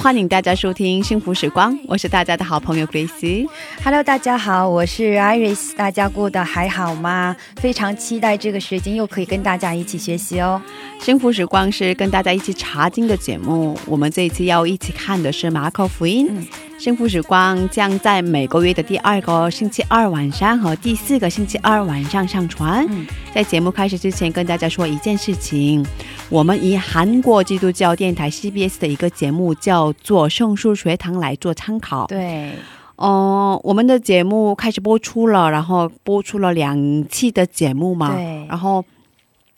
欢迎大家收听《幸福时光》，我是大家的好朋友 Grace。Hello，大家好，我是 Iris，大家过得还好吗？非常期待这个时间又可以跟大家一起学习哦。幸福时光是跟大家一起查经的节目，我们这一次要一起看的是马可福音。嗯幸福时光将在每个月的第二个星期二晚上和第四个星期二晚上上传。嗯在节目开始之前，跟大家说一件事情：我们以韩国基督教电台 CBS 的一个节目叫做《圣书学堂》来做参考。对，哦、我们的节目开始播出了，然后播出了两期的节目嘛，对然后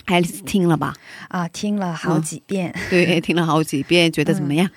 还是听了吧？啊，听了好几遍。对，听了好几遍，觉得怎么样？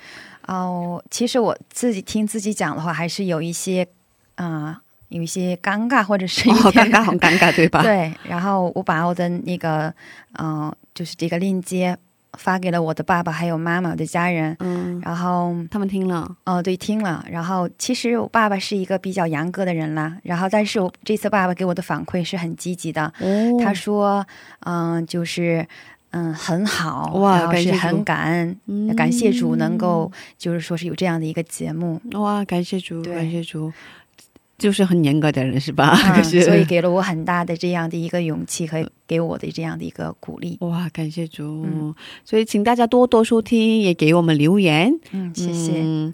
哦，其实我自己听自己讲的话，还是有一些啊、有一些尴尬，或者是哦，有点尴尬，很尴尬，对吧？对，然后我把我的那个嗯、呃就是这个链接发给了我的爸爸还有妈妈的家人，嗯，然后他们听了，哦，对，听了。然后其实我爸爸是一个比较严格的人啦，然后但是我这次爸爸给我的反馈是很积极的，哦他说，嗯、就是。嗯，很好，哇然后是感谢主。很感恩，嗯感谢主能够，就是说是有这样的一个节目，哇，感谢主，感谢主，就是很严格的人是吧？啊 可是，所以给了我很大的这样的一个勇气和给我的这样的一个鼓励。哇，感谢主，嗯。所以请大家多多收听，也给我们留言，嗯，谢谢。嗯，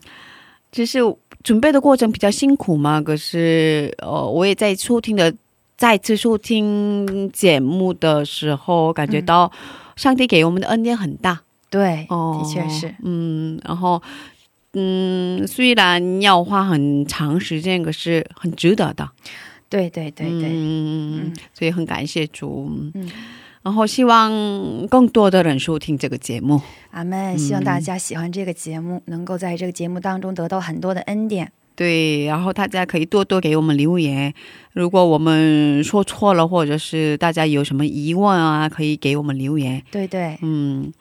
就是准备的过程比较辛苦嘛，可是呃，我也在收听的再次收听节目的时候，感觉到上帝给我们的恩典很大对，哦，的确是，嗯，然后。嗯，虽然要花很长时间，可是很值得的。对对对对，嗯嗯，所以很感谢主。嗯然后希望更多的人收听这个节目。阿门。希望大家喜欢这个节目，能够在这个节目当中得到很多的恩典。对，然后大家可以多多给我们留言。如果我们说错了，或者是大家有什么疑问啊，可以给我们留言。对对嗯，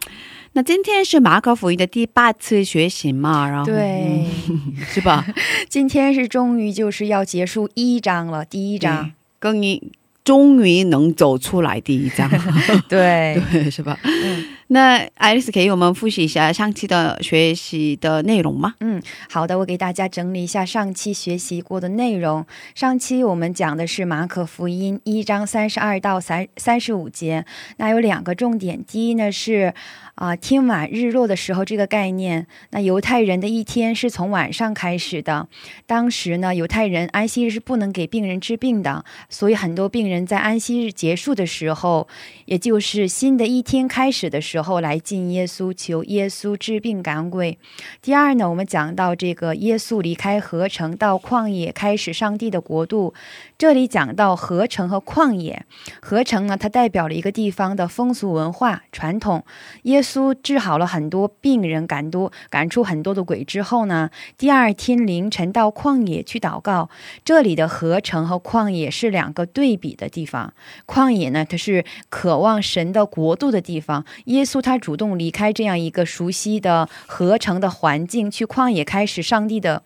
那今天是马可福音的第八次学习嘛，然后对，嗯是吧？今天是终于就是要结束一章了，第一章。更一终于能走出来第一章，对，对，是吧？嗯那艾丽丝给我们复习一下上期的学习的内容吗？嗯，好的，我给大家整理一下上期学习过的内容。上期我们讲的是马可福音一章三十二到三三十五节，那有两个重点。第一呢是啊、天晚日落的时候这个概念。那犹太人的一天是从晚上开始的，当时呢犹太人安息日是不能给病人治病的，所以很多病人在安息日结束的时候，也就是新的一天开始的时候来进耶稣，求耶稣治病赶鬼。第二呢，我们讲到这个耶稣离开合城到旷野，开始上帝的国度。这里讲到合成和旷野，合成呢，它代表了一个地方的风俗文化传统。耶稣治好了很多病人，赶多赶出很多的鬼之后呢，第二天凌晨到旷野去祷告。这里的合成和旷野是两个对比的地方。旷野呢，它是渴望神的国度的地方。耶稣他主动离开这样一个熟悉的合成的环境，去旷野开始上帝的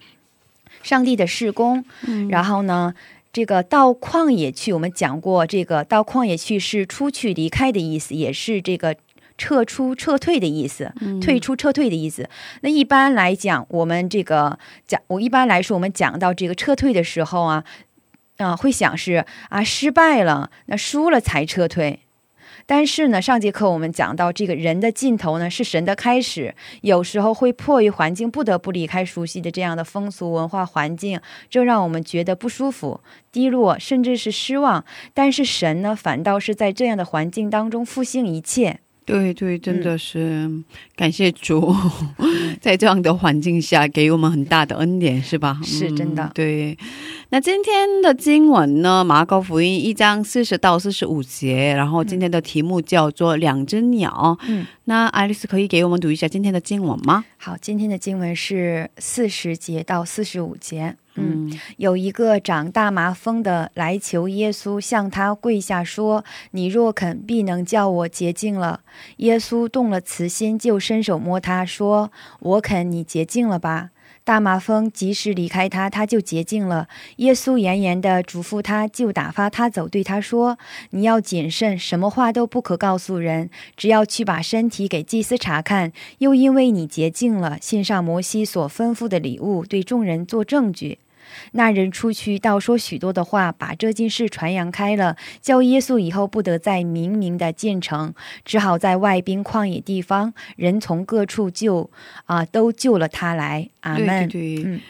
上帝的事工。然后呢，这个到旷野去，我们讲过，这个到旷野去是出去离开的意思，也是这个。撤出、撤退的意思，退出、撤退的意思。那一般来讲，我们这个讲，我一般来说，我们讲到这个撤退的时候啊，啊、会想是啊失败了，那输了才撤退。但是呢，上节课我们讲到，这个人的尽头呢是神的开始，有时候会迫于环境不得不离开熟悉的这样的风俗文化环境，这让我们觉得不舒服、低落，甚至是失望。但是神呢，反倒是在这样的环境当中复兴一切。对对，真的是、感谢主，在这样的环境下给我们很大的恩典，是吧？是真的嗯对，那今天的经文呢，《马可福音》一章四十到四十五节，然后今天的题目叫做“两只鸟”。嗯，那爱丽丝可以给我们读一下今天的经文吗？好，今天的经文是四十节到四十五节。嗯，嗯有一个长大麻风的来求耶稣，向他跪下说：“你若肯，必能叫我洁净了。”耶稣动了慈心，就伸手摸他，说：“我肯，你洁净了吧。”大麻风及时离开他，他就洁净了。耶稣严严地嘱咐他，就打发他走，对他说：“你要谨慎，什么话都不可告诉人，只要去把身体给祭司查看。又因为你洁净了，献上摩西所吩咐的礼物，对众人做证据。”那人出去倒说许多的话，把这件事传扬开了，叫耶稣以后不得再明明的建城，只好在外边旷野地方，人从各处救啊、都救了他来。阿对。对对，嗯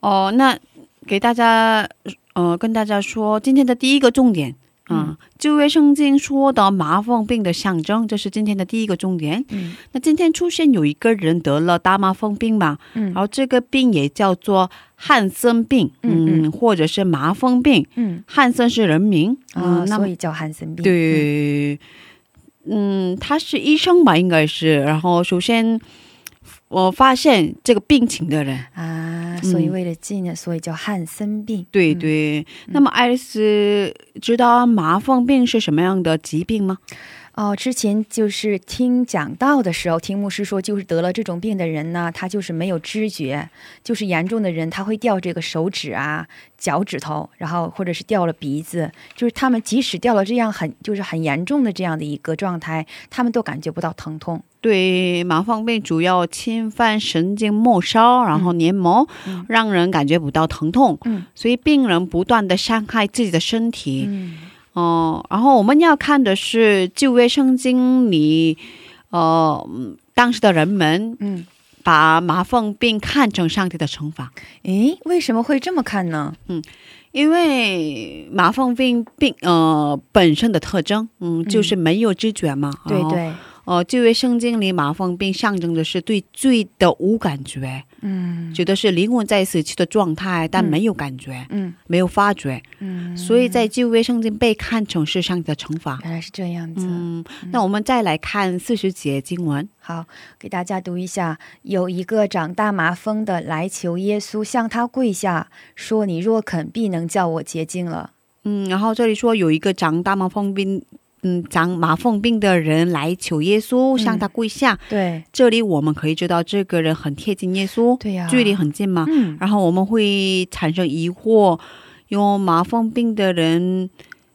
哦，那给大家呃跟大家说今天的第一个重点。嗯，旧约圣经说的麻风病的象征，这是今天的第一个重点。嗯那今天出现有一个人得了大麻风病嘛，嗯然后这个病也叫做汉森病，嗯嗯，或者是麻风病。嗯汉森是人名，啊、嗯，那么所以叫汉森病。对，嗯，他是医生吧，应该是。然后首先我发现这个病情的人，啊，所以嗯为了纪念，所以叫汉森病。对嗯对。那么爱丽丝知道麻风病是什么样的疾病吗？哦，之前就是听讲道的时候，听牧师说，就是得了这种病的人呢，他就是没有知觉，就是严重的人，他会掉这个手指啊、脚趾头，然后或者是掉了鼻子，就是他们即使掉了这样很就是很严重的这样的一个状态，他们都感觉不到疼痛。对，麻风病主要侵犯神经末梢，然后黏膜，嗯让人感觉不到疼痛。嗯所以病人不断的伤害自己的身体。嗯哦、然后我们要看的是旧约圣经里，呃，嗯当时的人们嗯，把麻风病看成上帝的惩罚，诶，为什么会这么看呢？嗯因为麻风病病呃本身的特征，嗯，就是没有知觉嘛。对对，呃，旧约圣经里麻风病象征的是对罪的无感觉，嗯觉得是灵魂在死去的状态，但嗯没有感觉，嗯没有发觉，嗯，所以在旧约圣经被看成是上帝的惩罚。原来是这样子。嗯，那我们再来看四十节经文。好，给大家读一下。有一个长大麻风的来求耶稣，向他跪下，说：“你若肯，必能叫我洁净了。嗯，然后这里说有一个长大麻风病，嗯，长麻风病的人来求耶稣，向他跪下。”对，这里我们可以知道这个人很贴近耶稣，对呀、距离很近嘛。嗯，然后我们会产生疑惑，有麻风病的人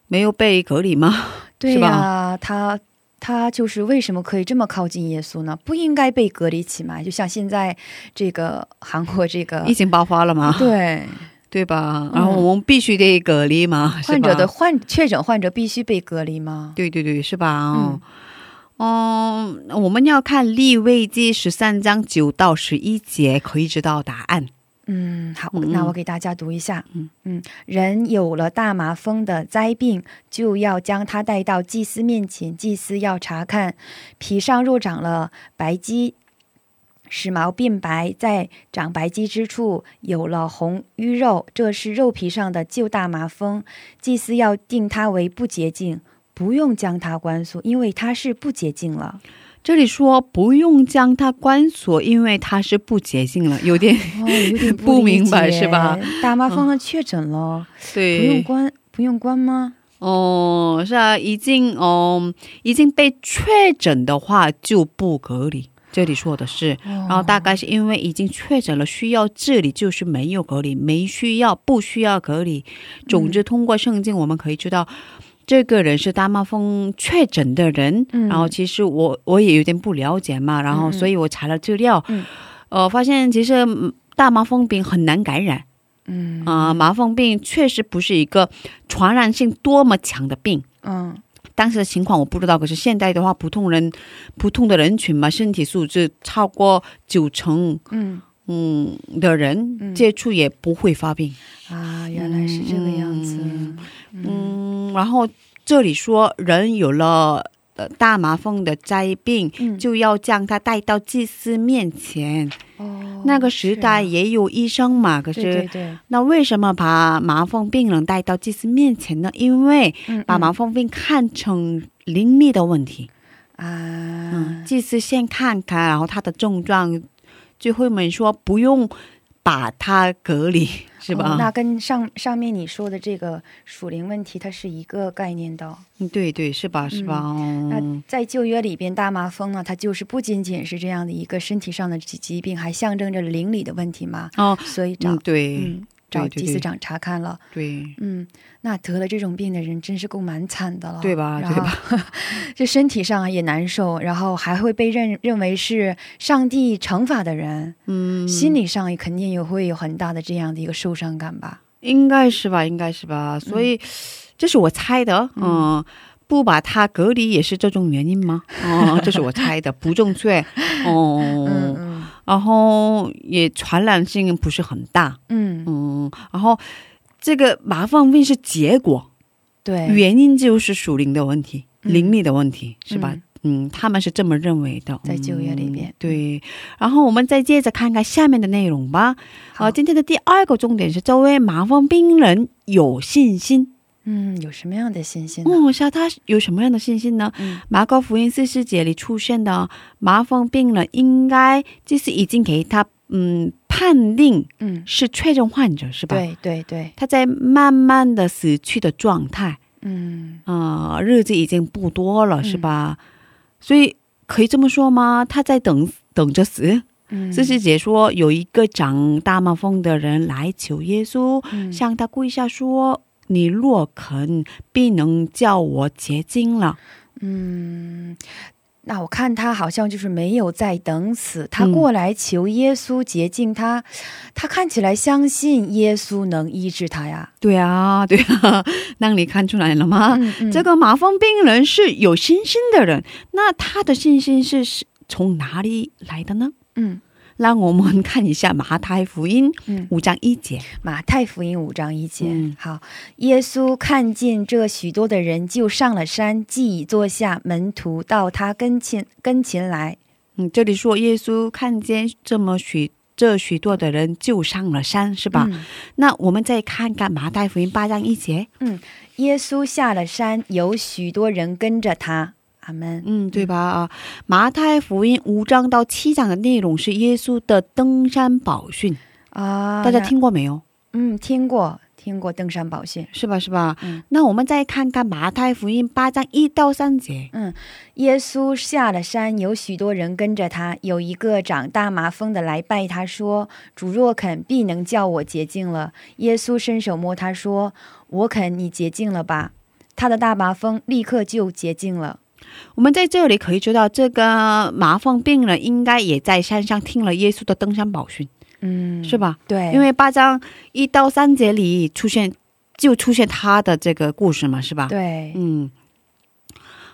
没有被隔离吗？对是呀、他他就是为什么可以这么靠近耶稣呢？不应该被隔离起来，就像现在这个韩国这个疫情爆发了吗，对对吧？然后我们必须得隔离嘛，患者的患确诊患者必须被隔离吗？对对对，是吧？哦，嗯，我们要看立位记十三章九到十一节，可以知道答案。嗯，好，嗯那我给大家读一下。嗯嗯，人有了大麻风的灾病，就要将他带到祭司面前，祭司要查看皮上若长了白肌。使毛变白，在长白肌之处有了红淤肉，这是肉皮上的旧大麻风。祭司要定它为不洁净，不用将它关锁，因为它是不洁净了。这里说不用将它关锁，因为它是不洁净了，有点哦，有点 不理明白是吧？大麻风的确诊了，对不用关，不用关吗？哦，是啊，已经哦已经被确诊的话就不隔离。这里说的是，然然后大概是因为已经确诊了，需要治理，就是没有隔离，没需要不需要隔离。总之，通过圣经我们可以知道，这个人是大麻风确诊的人。嗯然后其实我我也有点不了解嘛，然后所以我查了资料，嗯呃，发现其实嗯大麻风病很难感染嗯啊、麻风病确实不是一个传染性多么强的病。嗯当时的情况我不知道，可是现在的话，普通人、普通的人群嘛，身体素质超过九成，嗯嗯的人、嗯接触也不会发病。啊，原来是这个样子。嗯嗯，然后这里说人有了呃大麻风的灾病，嗯就要将他带到祭司面前。哦，那个时代也有医生嘛，可是那为什么把麻风病人带到祭司面前呢？因为嗯把麻风病看成灵力的问题。嗯嗯，啊，祭司先看看，然后他的症状，最后面说不用把它隔离，是吧？哦那跟上上面你说的这个属灵问题，它是一个概念的。嗯对对，是吧？是吧？那嗯在旧约里边，大麻风呢，它就是不仅仅是这样的一个身体上的疾疾病，还象征着灵里的问题嘛。哦，所以找嗯，对、嗯找祭司长查看了。对嗯，那得了这种病的人真是够蛮惨的了，对吧？对吧？这身体上也难受，然后还会被认认为是上帝惩罚的人，嗯，心理上也肯定也会有很大的这样的一个受伤感吧。应该是吧，应该是吧。所以、这是我猜的，嗯。不把他隔离也是这种原因吗？哦，这是我猜的，不正确。哦，然后也传染性不是很大，嗯，嗯，然后这个麻风病是结果，对，原因就是属灵的问题、嗯。灵力的问题，是吧？嗯嗯他们是这么认为的，在就业里面嗯对，然后我们再接着看看下面的内容吧。好。呃，今天的第二个重点是，周围麻风病人有信心。嗯，有什么样的信心呢？嗯，是啊，他有什么样的信心呢？嗯马可福音四世节里出现的麻风病人，应该就是已经给他嗯判定嗯，是确诊患者，是吧？对对对，他在慢慢的死去的状态，嗯呃，日子已经不多了，嗯是吧？所以可以这么说吗？他在等等着死。嗯，四师姐说，有一个长大麻风的人来求耶稣，嗯向他跪下说：“你若肯，必能叫我结晶了。嗯，那我看他好像就是没有在等死，他嗯过来求耶稣洁净他，他看起来相信耶稣能医治他呀。”对啊，对啊，那你看出来了吗？嗯嗯这个麻风病人是有信心的人，那他的信心是是从哪里来的呢？嗯让我们看一下马太福音嗯，五章一节。马太福音五章一节。嗯好，耶稣看见这许多的人，就上了山，既已坐下，门徒到他跟前跟前来。嗯，这里说耶稣看见这么许这许多的人，就上了山，是吧？嗯那我们再看看马太福音八章一节。嗯耶稣下了山，有许多人跟着他。阿门。嗯，对吧？啊，马太福音五章到七章的内容是耶稣的登山宝训，啊，大家听过没有？嗯听过听过登山宝训。是吧？是吧？嗯那我们再看看马太福音八章一到三节。嗯耶稣下了山，有许多人跟着他。有一个长大麻风的来拜他说：“主若肯，必能叫我洁净了。”耶稣伸手摸他说：“我肯，你洁净了吧。”他的大麻风立刻就洁净了。我们在这里可以知道，这个麻风病人应该也在山上听了耶稣的登山宝训，嗯，是吧？对，因为八章一到三节里出现，就出现他的这个故事嘛，是吧？对，嗯。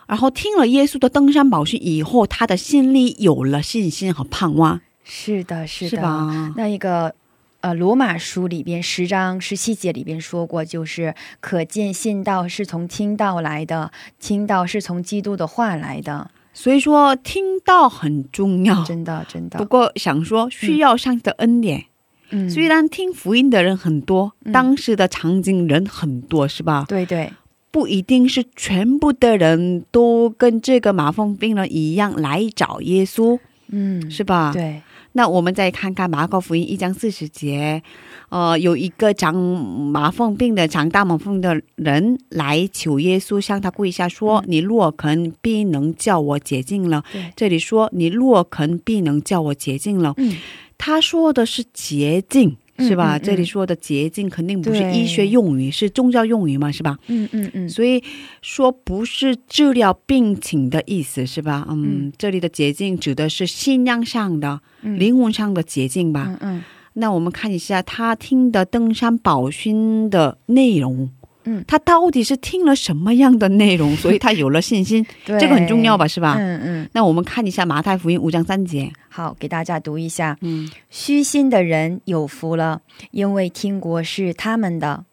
然后听了耶稣的登山宝训以后，他的心里有了信心和盼望，是的，是的？那一个呃，罗马书里边十章十七节里边说过，就是可见信道是从听道来的，听道是从基督的话来的，所以说听到很重要。真的，真的不，过想说需要上帝的恩典，嗯虽然听福音的人很多，嗯当时的场景人很多，是吧？对对，不一定是全部的人都跟这个麻风病人一样来找耶稣，嗯，是吧？。对，那我们再看看马可福音一章四十节，呃，有一个长麻风病的、长大麻风的人来求耶稣，向他跪下说：“嗯你若肯，必能叫我洁净了。”，这里说：“你若肯，必能叫我洁净了。嗯，他说的是洁净，是吧？这里说的洁净肯定不是医学用语，是宗教用语嘛，是吧？嗯嗯嗯，所以说不是治疗病情的意思，是吧？嗯，嗯这里的洁净指的是信仰上的、嗯灵魂上的洁净吧。嗯嗯那我们看一下他听的登山宝训的内容，嗯他到底是听了什么样的内容，所以他有了信心，对，这个很重要吧，是吧？嗯嗯，那我们看一下马太福音五章三节，好，给大家读一下。嗯，虚心的人有福了，因为天国是他们的。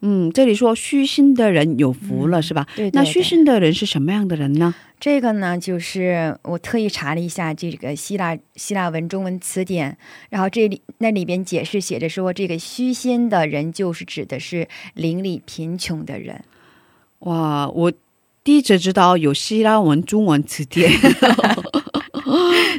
嗯，这里说虚心的人有福了，是吧？对对那虚心的人是什么样的人呢？这个呢，就是我特意查了一下这个希腊希腊文中文词典，然后这里那里边解释写着说，这个虚心的人就是指的是邻里贫穷的人。哇，我第一次知道有希腊文中文词典，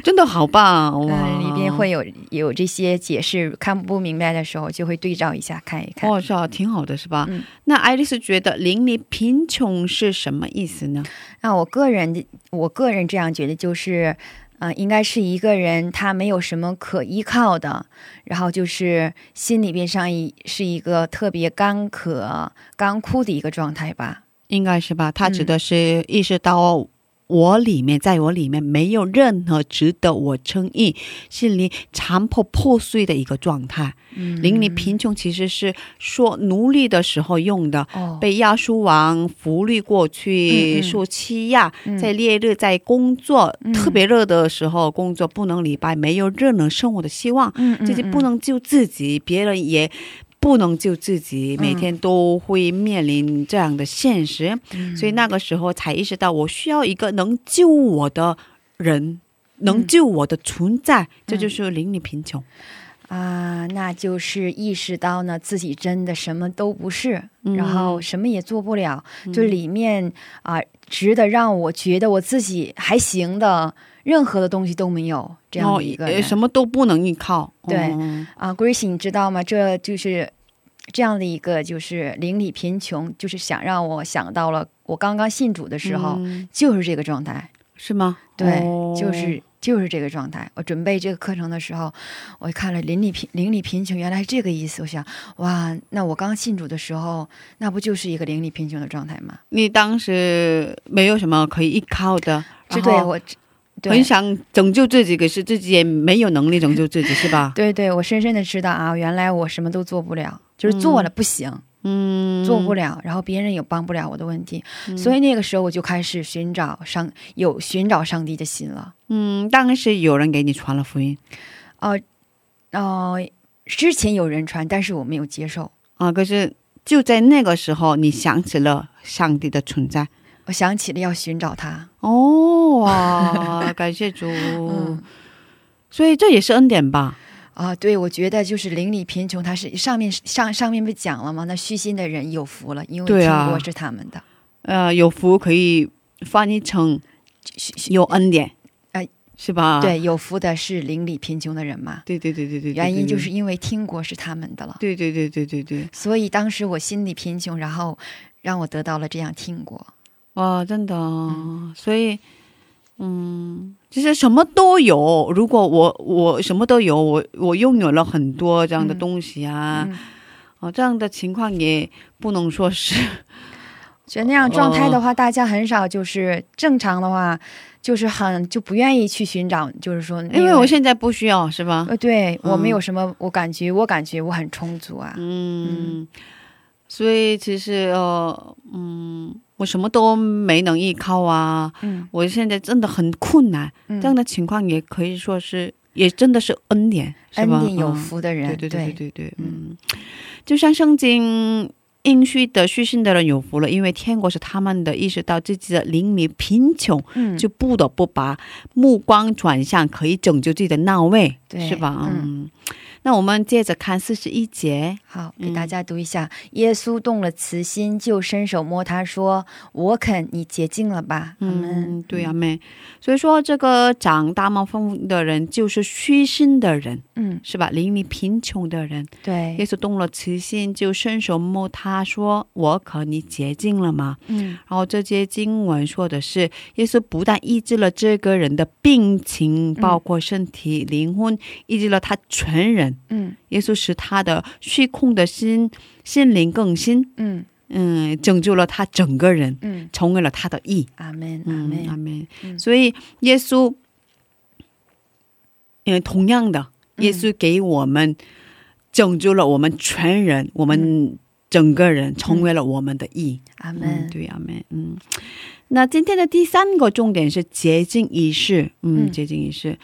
真的好棒哇！嗯，里边会有有这些解释，看不明白的时候就会对照一下看一看。哇，是啊，挺好的，是吧？嗯那爱丽丝觉得邻里贫穷是什么意思呢？那我个人的，我个人这样觉得就是。呃，应该是一个人他没有什么可依靠的，然后就是心里边上一是一个特别干渴、干枯的一个状态吧。应该是吧？他指的是意识到我里面，在我里面没有任何值得我称意、心里残破破碎的一个状态。嗯。邻里贫穷其实是说奴隶的时候用的。哦，被亚述王俘虏过去，受欺压，嗯。在烈日在工作，嗯。特别热的时候工作不能礼拜，没有任何生活的希望，嗯嗯自己不能救自己，别人也不能救自己，嗯每天都会面临这样的现实，嗯。所以那个时候才意识到，我需要一个能救我的人，能救我的存在，这就是邻里贫穷。啊，那就是意识到呢自己真的什么都不是，嗯。然后什么也做不了，就里面啊、值得让我觉得我自己还行的任何的东西都没有，这样的一个什么都不能依靠。对嗯啊，Grace，你知道吗？这就是这样的一个，就是邻里贫穷，就是想让我想到了我刚刚信主的时候，嗯就是这个状态。是吗？对，哦就是就是这个状态。我准备这个课程的时候，我看了邻里贫邻里贫穷，原来是这个意思。我想，哇，那我刚信主的时候，那不就是一个邻里贫穷的状态吗？你当时没有什么可以依靠的，这对我，对很想拯救自己，可是自己也没有能力拯救自己，是吧？对对，我深深的知道啊，原来我什么都做不了，就是做了不行。嗯，做不了，然后别人也帮不了我的问题，嗯所以那个时候我就开始寻找上有寻找上帝的心了。嗯，当时有人给你传了福音哦、哦、之前有人传，但是我没有接受。啊，可是就在那个时候，你想起了上帝的存在。我想起了要寻找他。哦哇，感谢主，嗯所以这也是恩典吧？啊，对，我觉得就是邻里贫穷，他是上面上上面不讲了吗？那虚心的人有福了，因为对啊天国是他们的。呃，有福可以翻译成有恩典，哎是吧？对，有福的是邻里贫穷的人嘛。对对对对对，对原因就是因为天国是他们的了，对对对对对对，所以当时我心里贫穷，然后让我得到了这样天国。哇，真的，所以，嗯，其实什么都有。如果我我什么都有，我我拥有了很多这样的嗯东西啊，嗯，哦，这样的情况也不能说是，觉得那样状态的话，大家很少就是正常的话，就是很就不愿意去寻找，就是说，因为我现在不需要，是吧？呃，对我没嗯有什么，我感觉我感觉我很充足啊。嗯，所以其实呃，嗯，我什么都没能依靠啊，嗯。我现在真的很困难，嗯。这样的情况也可以说是，也真的是恩典，是吧？恩典有嗯。福的人，对对对对。对对，嗯。嗯，就像圣经应许的虚心的人有福了，因为天国是他们的，意识到自己的灵里贫穷，嗯，就不得不把目光转向可以拯救自己的那位，对是吧？嗯。嗯，那我们接着看四十一节，好，嗯给大家读一下。耶稣动了慈心，就伸手摸他，说：“我肯，你洁净了吧。”嗯，对呀、妹。所以说，这个长大麻风的人就是虚心的人，嗯，是吧？灵里贫穷的人，对耶，稣动了慈心，就伸手摸他说：“我可你洁净了吗？”嗯然后这些经文说的是，耶稣不但医治了这个人的病情，包括身体、灵魂，医治了他全人。嗯。耶稣使他的虚空的心、心灵更新，嗯。嗯，拯救了他整个人，嗯，成为了他的义。阿门阿门，阿门。所以耶稣，嗯，同样的，嗯。耶稣给我们拯救了我们全人，我们整个人成为了我们的义。阿门、嗯，对，阿门。嗯，那今天的第三个重点是洁净仪式。嗯，嗯。洁净仪式。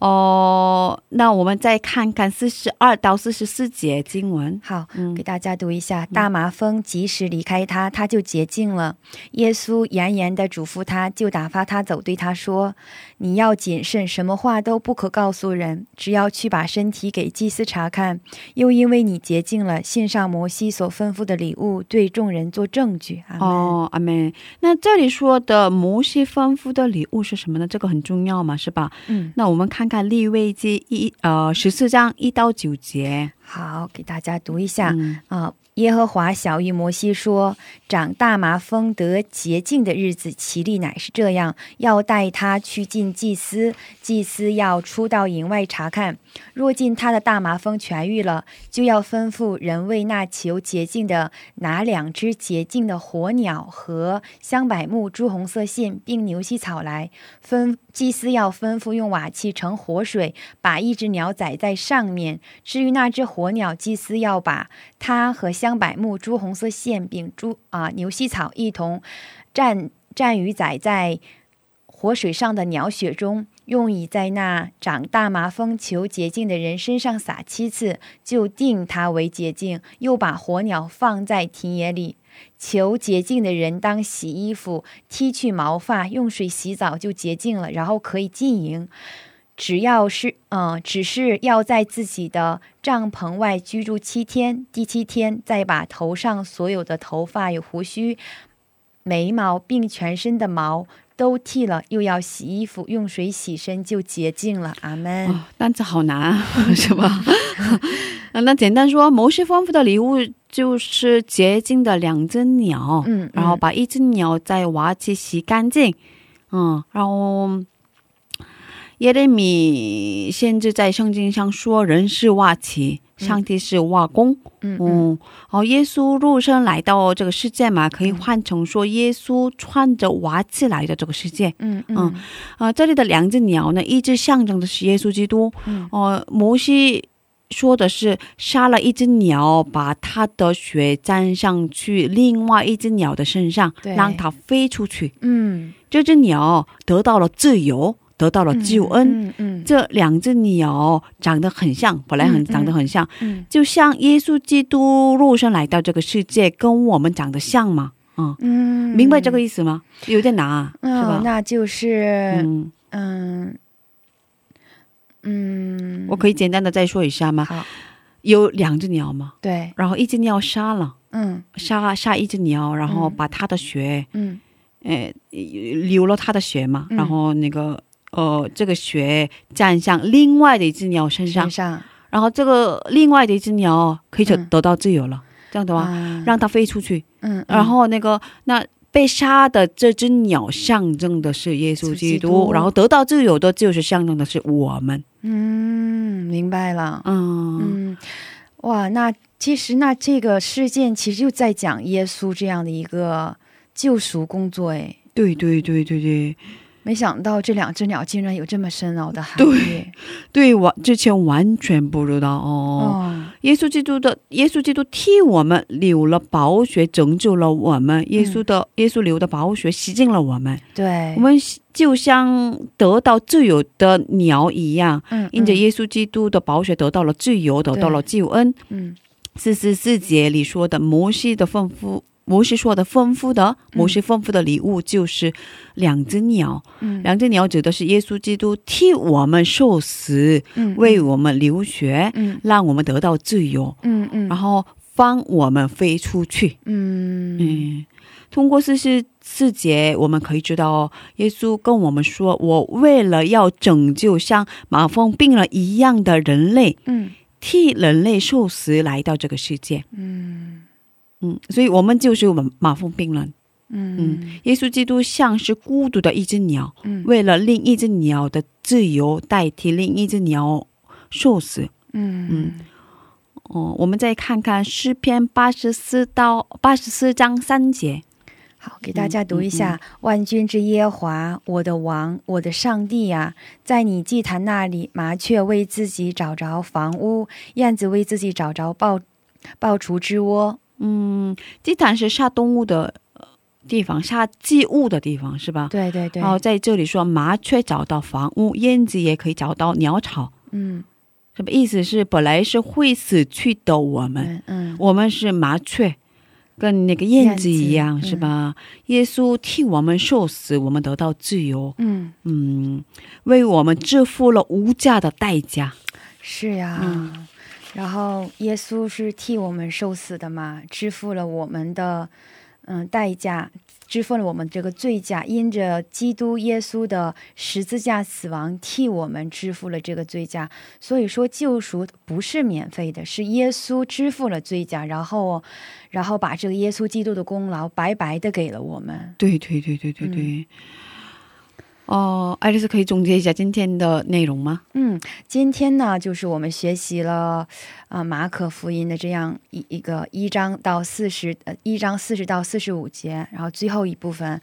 哦，那我们再看看四十二到四十四节经文。好，嗯给大家读一下。大麻风及时离开他，他就洁净了。耶稣严严的嘱咐他，就打发他走，对他说：“你要谨慎，什么话都不可告诉人，只要去把身体给祭司查看。又因为你洁净了，献上摩西所吩咐的礼物，对众人做证据。”哦，阿门。那这里说的摩西吩咐的礼物是什么呢？这个很重要嘛，是吧？嗯，那我们看看利未记一呃十四章一到九节。好，给大家读一下。嗯啊，耶和华小谕摩西说：“长大麻风得洁净的日子，其例乃是这样：要带他去见祭司，祭司要出到营外查看。若见他的大麻风痊愈了，就要吩咐人为那求洁净的拿两只洁净的火鸟和香柏木、朱红色线，并牛膝草来。吩祭司要吩咐用瓦器盛活水，把一只鸟宰在上面。至于那只火鸟，祭司要把它和香柏木、朱红色线饼、猪啊、牛膝草一同蘸蘸于宰在活水上的鸟血中，用以在那长大麻风求洁净的人身上撒七次，就定他为洁净。又把火鸟放在田野里。求洁净的人当洗衣服，剃去毛发，用水洗澡就洁净了，然后可以进营。只要是，嗯、只是要在自己的帐篷外居住七天，第七天再把头上所有的头发、有胡须、眉毛，并全身的毛都剃了，又要洗衣服，用水洗身，就洁净了。阿门。哦，单词好难啊，是吧？呃 那简单说，摩西吩咐的礼物就是洁净的两只鸟，嗯，然后把一只鸟在瓦器洗干净，嗯，然后耶利米先知在圣经上说，人是瓦器，上帝是瓦工，嗯嗯嗯，哦，耶稣肉身来到这个世界嘛，可以换成说耶稣穿着瓦器来到这个世界，嗯嗯。嗯啊、这里的两只鸟呢，一只象征的是耶稣基督，嗯。哦、摩西说的是杀了一只鸟，把它的血沾上去另外一只鸟的身上，让它飞出去。嗯，这只鸟得到了自由，得到了救恩。嗯嗯。这两只鸟长得很像，本来很长得很像，嗯。就像耶稣基督肉身来到这个世界，跟我们长得像嘛。嗯，嗯，明白这个意思吗？有点难啊，是嗯吧？那就是嗯，嗯嗯，我可以简单的再说一下吗？有两只鸟嘛，对，然后一只鸟杀了，嗯。杀杀一只鸟，然后嗯。把它的血，嗯。呃，流了它的血嘛，嗯。然后那个呃，这个血沾上另外的一只鸟身上。身，上。然后这个另外的一只鸟可以得嗯。得到自由了，这样的话，啊。让它飞出去，嗯，然后那个那。被杀的这只鸟象征的是耶稣基督，基督。然后得到自由的就是象征的是我们。嗯，明白了，嗯。嗯，哇，那其实那这个事件其实就在讲耶稣这样的一个救赎工作，哎，对对对对对没想到这两只鸟竟然有这么深奥的含义，对，完之前完全不知道哦。哦，耶稣基督的耶稣基督替我们流了宝血，拯救了我们。耶稣的、耶稣流的宝血洗净了我们，对，我们就像得到自由的鸟一样，嗯，因着嗯耶稣基督的宝血得到了自由，得到了救恩。嗯四十四节里说的摩西的吩咐。摩西说的丰富的，摩西丰富的礼物就是两只鸟，嗯，两只鸟指的是耶稣基督替我们受死，嗯。为我们流血，嗯。让我们得到自由。嗯嗯。然后放我们飞出去。嗯。嗯，通过四十四节，我们可以知道，耶稣跟我们说：“我为了要拯救像马蜂病了一样的人类，嗯。替人类受死来到这个世界。嗯”嗯，所以我们就是我们马蜂病人。嗯嗯耶稣基督像是孤独的一只鸟，嗯为了另一只鸟的自由，代替另一只鸟受死。嗯嗯哦，我们再看看诗篇八十四到八十四章三节。好，给大家读一下：万军之耶和华，我的王，我的上帝呀、在你祭坛那里，麻雀为自己找着房屋，燕子为自己找着报报雏之窝。嗯，祭坛是杀动物的呃地方，杀祭物的地方是吧？对对对。然，后在这里说麻雀找到房屋，燕子也可以找到鸟巢，嗯。什么意思？是本来是会死去的我们，嗯嗯。我们是麻雀，跟那个燕子一样是吧？耶稣替我们受死，我们得到自由，嗯，嗯，为我们支付了无价的代价。是呀。嗯然后耶稣是替我们受死的嘛，支付了我们的嗯代价，支付了我们这个罪价，因着基督耶稣的十字架死亡，替我们支付了这个罪价。所以说，救赎不是免费的，是耶稣支付了罪价，然后，然后把这个耶稣基督的功劳白白的给了我们。对对对对对对。哦，爱丽丝可以总结一下今天的内容吗？嗯，今天呢，就是我们学习了啊、马可福音的这样一一个一章到四十呃一章四十到四十五节，然后最后一部分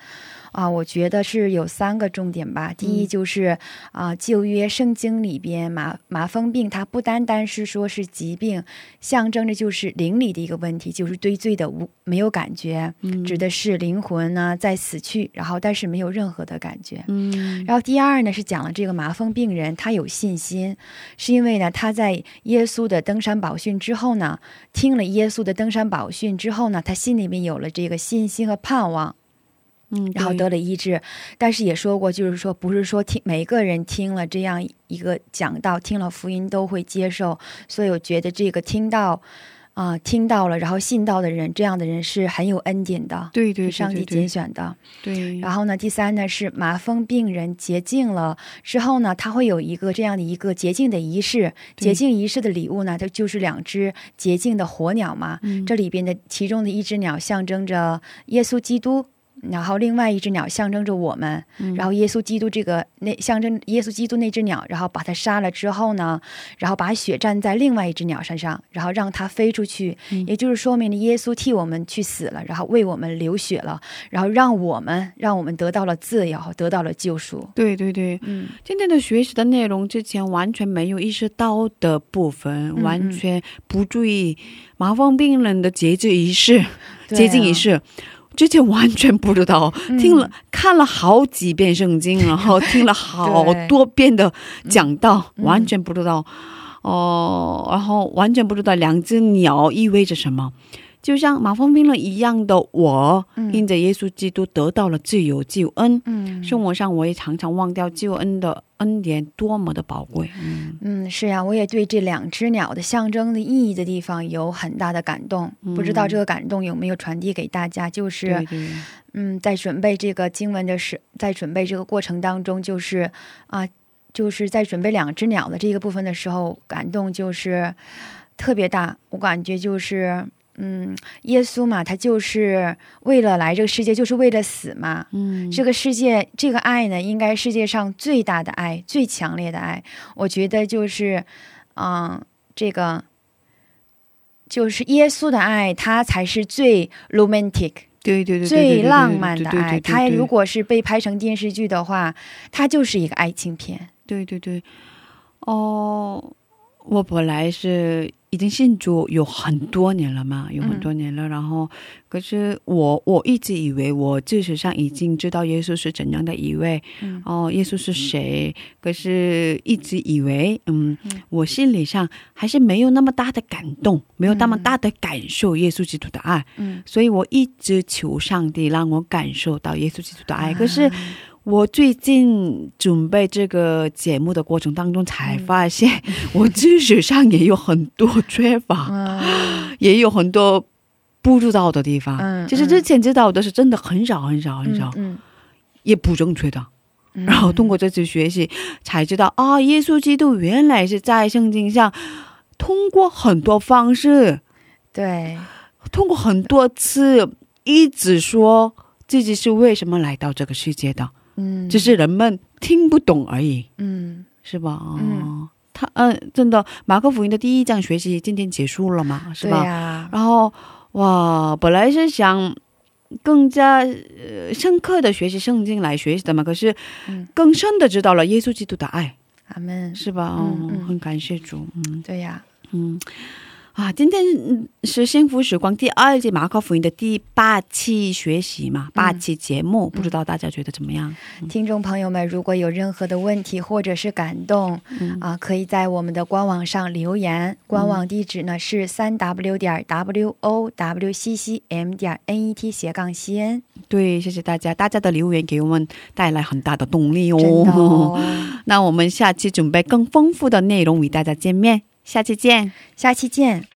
啊、我觉得是有三个重点吧。第一就是啊、旧约圣经里边麻麻风病，它不单单是说是疾病，象征着就是灵里的一个问题，就是对罪的无没有感觉，嗯指的是灵魂呢在死去，然后但是没有任何的感觉。嗯然后第二呢是讲了这个麻风病人他有信心，是因为呢他在耶稣的登山宝训之后呢，听了耶稣的登山宝训之后呢，他心里面有了这个信心和盼望，嗯，然后得了医治。但是也说过，就是说不是说听每个人听了这样一个讲道，听了福音都会接受，所以我觉得这个听到。啊、听到了，然后信道的人，这样的人是很有恩典的，对对对是上帝拣选的。对，然后呢，第三呢是麻风病人洁净了之后呢，他会有一个这样的一个洁净的仪式。洁净仪式的礼物呢，它就是两只洁净的火鸟嘛。嗯这里边的其中的一只鸟象征着耶稣基督。然后另外一只鸟象征着我们，嗯。然后耶稣基督这个那象征耶稣基督那只鸟，然后把它杀了之后呢，然后把血蘸在另外一只鸟身上，然后让它飞出去，嗯。也就是说明了耶稣替我们去死了，然后为我们流血了，然后让我们让我们得到了自由，得到了救赎。对对对，嗯。今天的学习的内容之前完全没有意识到的部分，嗯完全不注意麻风病人的节制仪式、对啊洁净仪式。之前完全不知道，嗯。听了看了好几遍圣经，然后 听了好多遍的讲道，嗯完全不知道。哦、然后完全不知道两只鸟意味着什么。就像马蜂病人一样的我，嗯因着耶稣基督得到了自由救恩，嗯生活上我也常常忘掉救恩的恩典多么的宝贵。嗯嗯，是呀、我也对这两只鸟的象征的意义的地方有很大的感动。嗯不知道这个感动有没有传递给大家？就是对对，嗯，在准备这个经文的时，在准备这个过程当中，就是啊、就是在准备两只鸟的这个部分的时候，感动就是特别大。我感觉就是，嗯，耶稣嘛，他就是为了来这个世界，就是为了死嘛。嗯，这个世界，这个爱呢，应该世界上最大的爱，最强烈的爱。我觉得就是，嗯，这个就是耶稣的爱，他才是最 romantic。对对对，最浪漫的爱，它它如果是被拍成电视剧的话，它就是一个爱情片。对对对，哦，我本来是已经信主有很多年了嘛，有很多年了。然后，可是我我一直以为我事实上已经知道耶稣是怎样的一位，嗯哦，耶稣是谁？可是一直以为，嗯，嗯我心理上还是没有那么大的感动，没有那么大的感受耶稣基督的爱。嗯，所以我一直求上帝让我感受到耶稣基督的爱。可是啊我最近准备这个节目的过程当中，才发现嗯。我知识上也有很多缺乏，嗯。也有很多不知道的地方。嗯其实之前知道的是真的很少很少很少，嗯也不正确的。嗯，然后通过这次学习，才知道啊，耶稣基督原来是在圣经上通过很多方式，对，通过很多次一直说自己是为什么来到这个世界的，嗯，只是人们听不懂而已，嗯是吧？哦嗯，他嗯、真的，马可福音的第一章学习今天结束了嘛，是吧？呀，然后哇，本来是想更加呃深刻的学习圣经来学习的嘛，可是嗯更深的知道了耶稣基督的爱，阿门。是吧？嗯嗯很感谢主，嗯对呀，嗯。啊，今天嗯是幸福时光第二季马可福音的第八期学习嘛，八期节目，不知道大家觉得怎么样？听众朋友们，如果有任何的问题或者是感动，嗯啊，可以在我们的官网上留言。官网地址呢是三 w 点 w o w c c m 点 n e t 斜杠 c n。对，谢谢大家，大家的留言给我们带来很大的动力哦，那我们下期准备更丰富的内容与大家见面，下期见。下期见。